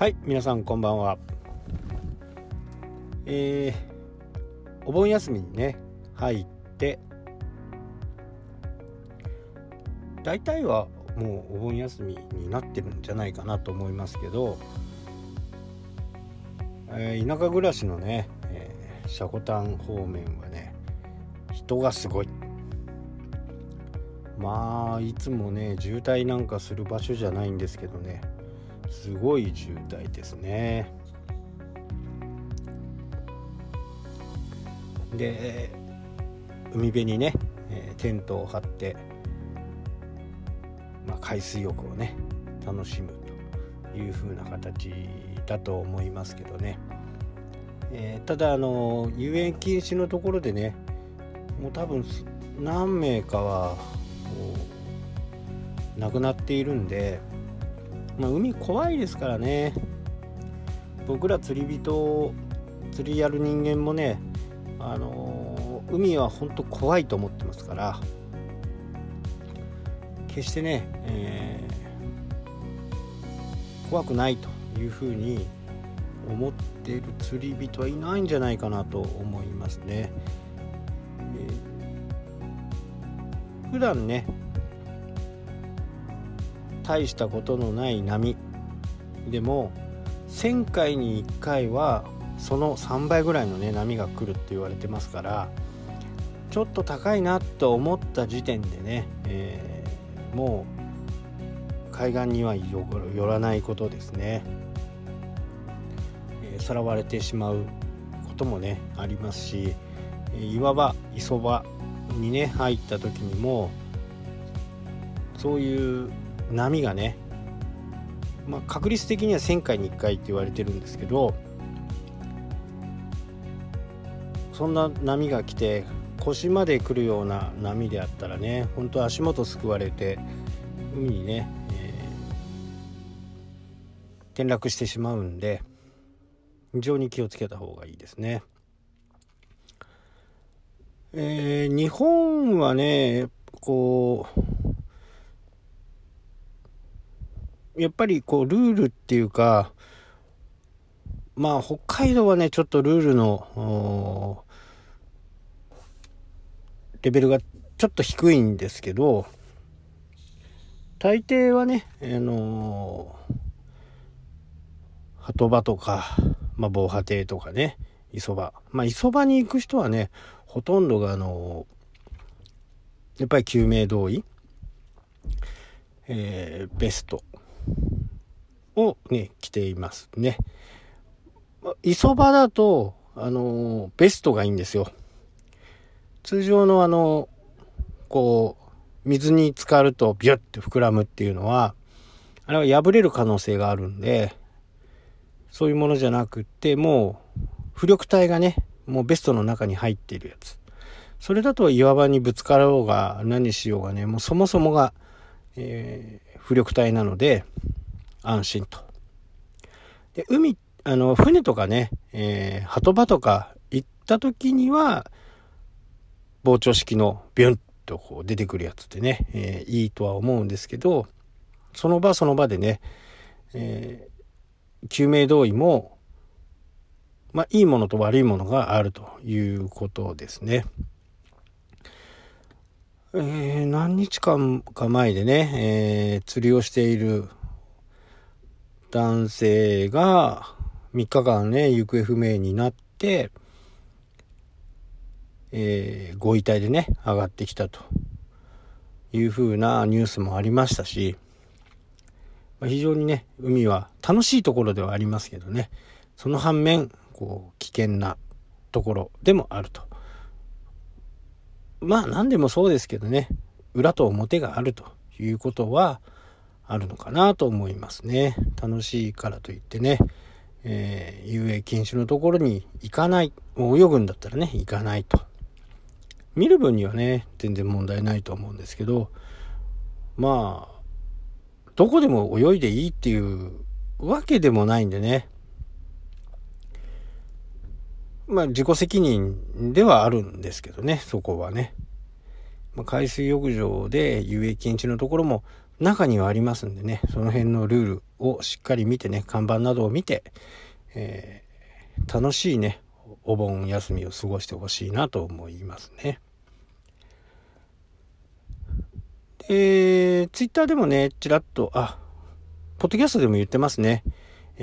はい皆さんこんばんは。えー、お盆休みにね入って大体はもうお盆休みになってるんじゃないかなと思いますけど、えー、田舎暮らしのね、えー、シャコタン方面はね人がすごい。まあいつもね渋滞なんかする場所じゃないんですけどね。すごい渋滞ですね。で海辺にね、えテントを張って、まあ、海水浴をね楽しむという風な形だと思いますけどね、えー、ただあの遊園禁止のところでねもう多分何名かは亡くなっているんで、まあ、海怖いですからね僕ら釣り人釣りやる人間もねあのー、海は本当怖いと思ってますから決してね、えー、怖くないというふうに思っている釣り人はいないんじゃないかなと思いますね。えー、普段ね大したことのない波。でも1000回に1回はその3倍ぐらいのね波が来るって言われてますからちょっと高いなと思った時点でね、えー、もう海岸には寄らないことですね、えー、さらわれてしまうこともねありますし岩場磯場にね入った時にもそういう波がね、まあ、確率的には1000回に1回って言われてるんですけどそんな波が来て腰まで来るような波であったらね本当足元すくわれて海にね、えー、転落してしまうんで非常に気をつけた方がいいですね。えー、日本はねこうやっぱりこうルールっていうかまあ北海道はねちょっとルールのレベルがちょっと低いんですけど大抵はねあの鳩場とか、まあ、防波堤とかね磯場。まあ磯場に行く人はねほとんどがあのやっぱり救命胴衣、えー、ベスト。をね、着ていますね。磯場だと、あの、ベストがいいんですよ。通常のあの、こう、水に浸かるとビュッて膨らむっていうのは、あれは破れる可能性があるんで、そういうものじゃなくって、もう、浮力体がね、もうベストの中に入っているやつ。それだと岩場にぶつかろうが何しようがね、もうそもそもが、えー、浮力体なので、安心と。で、海、あの、船とかね、えー、鳩場とか行った時には、膨張式のビュンとこう出てくるやつでね、えー、いいとは思うんですけど、その場その場でね、えー、救命胴衣も、まあ、いいものと悪いものがあるということですね。えー、何日間か前でね、えー、釣りをしている男性が3日間ね、行方不明になって、えー、ご遺体でね、上がってきたという風なニュースもありましたし、まあ、非常にね、海は楽しいところではありますけどね、その反面、こう、危険なところでもあると。まあ何でもそうですけどね、裏と表があるということは、あるのかなと思いますね。楽しいからといってね、えー、遊泳禁止のところに行かない。泳ぐんだったらね、行かないと。見る分にはね、全然問題ないと思うんですけど、まあ、どこでも泳いでいいっていうわけでもないんでね。まあ自己責任ではあるんですけどね、そこはね。まあ、海水浴場で遊泳禁止のところも中にはありますんでね、その辺のルールをしっかり見てね、看板などを見て、えー、楽しいね、お盆休みを過ごしてほしいなと思いますね。えー、ツイッターでもね、ちらっと、あ、ポッドキャストでも言ってますね。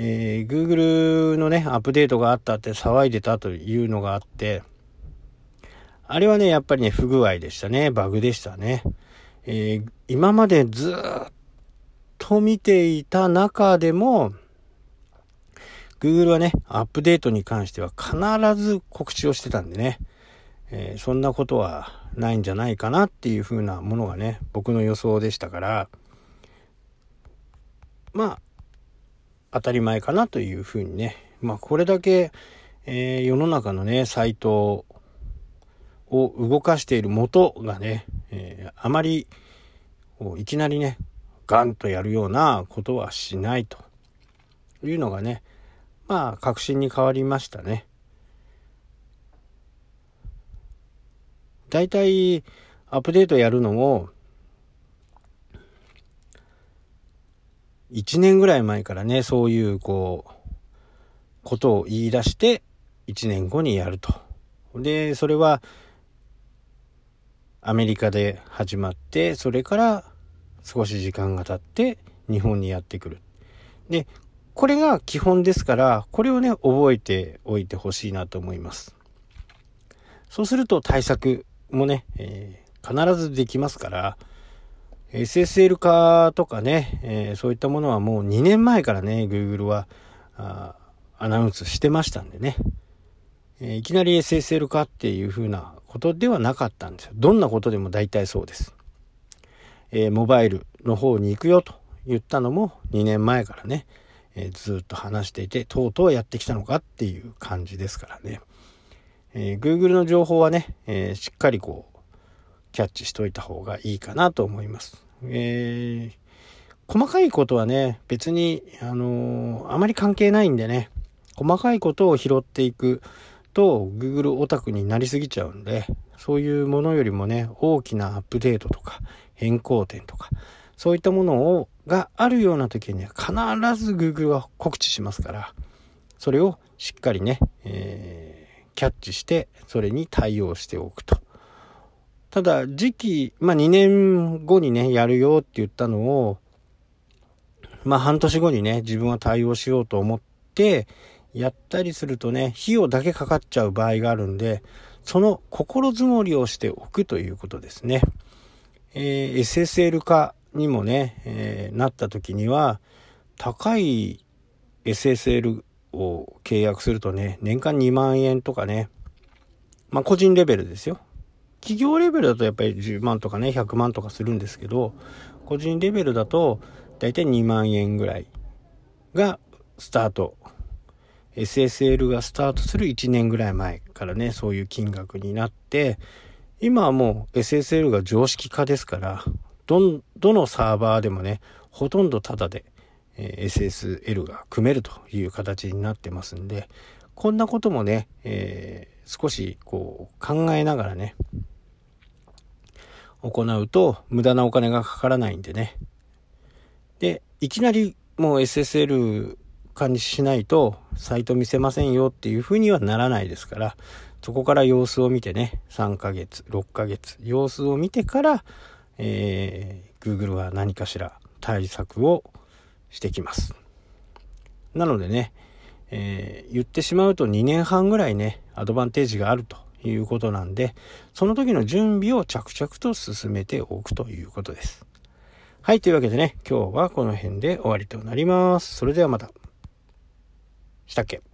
えー、Google のね、アップデートがあったって騒いでたというのがあって、あれはね、やっぱりね、不具合でしたね。バグでしたね。えー、今までずっと見ていた中でも、Google はね、アップデートに関しては必ず告知をしてたんでね、えー、そんなことはないんじゃないかなっていう風なものがね、僕の予想でしたから、まあ、当たり前かなという風にね、まあこれだけ、えー、世の中のね、サイトを動かしている元がね、えー、あまりいきなりね、ガンとやるようなことはしないというのがね、まあ確信に変わりましたね。大体アップデートやるのも1年ぐらい前からね、そういうこう、ことを言い出して1年後にやると。で、それはアメリカで始まって、それから少し時間が経って日本にやってくる。で、これが基本ですから、これをね、覚えておいてほしいなと思います。そうすると対策もね、えー、必ずできますから、SSL 化とかね、えー、そういったものはもう2年前からね、Google はアナウンスしてましたんでね、えー、いきなり SSL 化っていう風なことではなかったんですよ。どんなことでも大体そうです。えー、モバイルの方に行くよと言ったのも2年前からね、えー、ずっと話していて、とうとうやってきたのかっていう感じですからね。えー、Google の情報はね、えしっかりこう、キャッチしといた方がいいかなと思います。えー細かいことはね、別に、あのあまり関係ないんでね、細かいことを拾っていく、と Google オタクになりすぎちゃうんで、そういうものよりもね、大きなアップデートとか変更点とか、そういったものを、があるような時には必ず Google は告知しますから、それをしっかりね、えー、キャッチして、それに対応しておくと。ただ、時期、まあ2年後にね、やるよって言ったのを、まあ半年後にね、自分は対応しようと思って、やったりするとね、費用だけかかっちゃう場合があるんで、その心づもりをしておくということですね。えー、SSL 化にもね、えー、なった時には、高い SSL を契約するとね、年間2万円とかね、まあ個人レベルですよ。企業レベルだとやっぱり10万とかね、100万とかするんですけど、個人レベルだと大体2万円ぐらいがスタート。SSL がスタートする1年ぐらい前からね、そういう金額になって、今はもう SSL が常識化ですから、ど、どのサーバーでもね、ほとんどタダで、SSL が組めるという形になってますんで、こんなこともね、えー、少しこう考えながらね、行うと無駄なお金がかからないんでね。で、いきなりもう SSL 化にしないとサイト見せませんよっていうふうにはならないですから、そこから様子を見てね、3ヶ月、6ヶ月、様子を見てから、えー、Google は何かしら対策をしてきます。なのでね、えー、言ってしまうと2年半ぐらいね、アドバンテージがあるということなんで、その時の準備を着々と進めておくということです。はい、というわけでね、今日はこの辺で終わりとなります。それではまた。したっけ？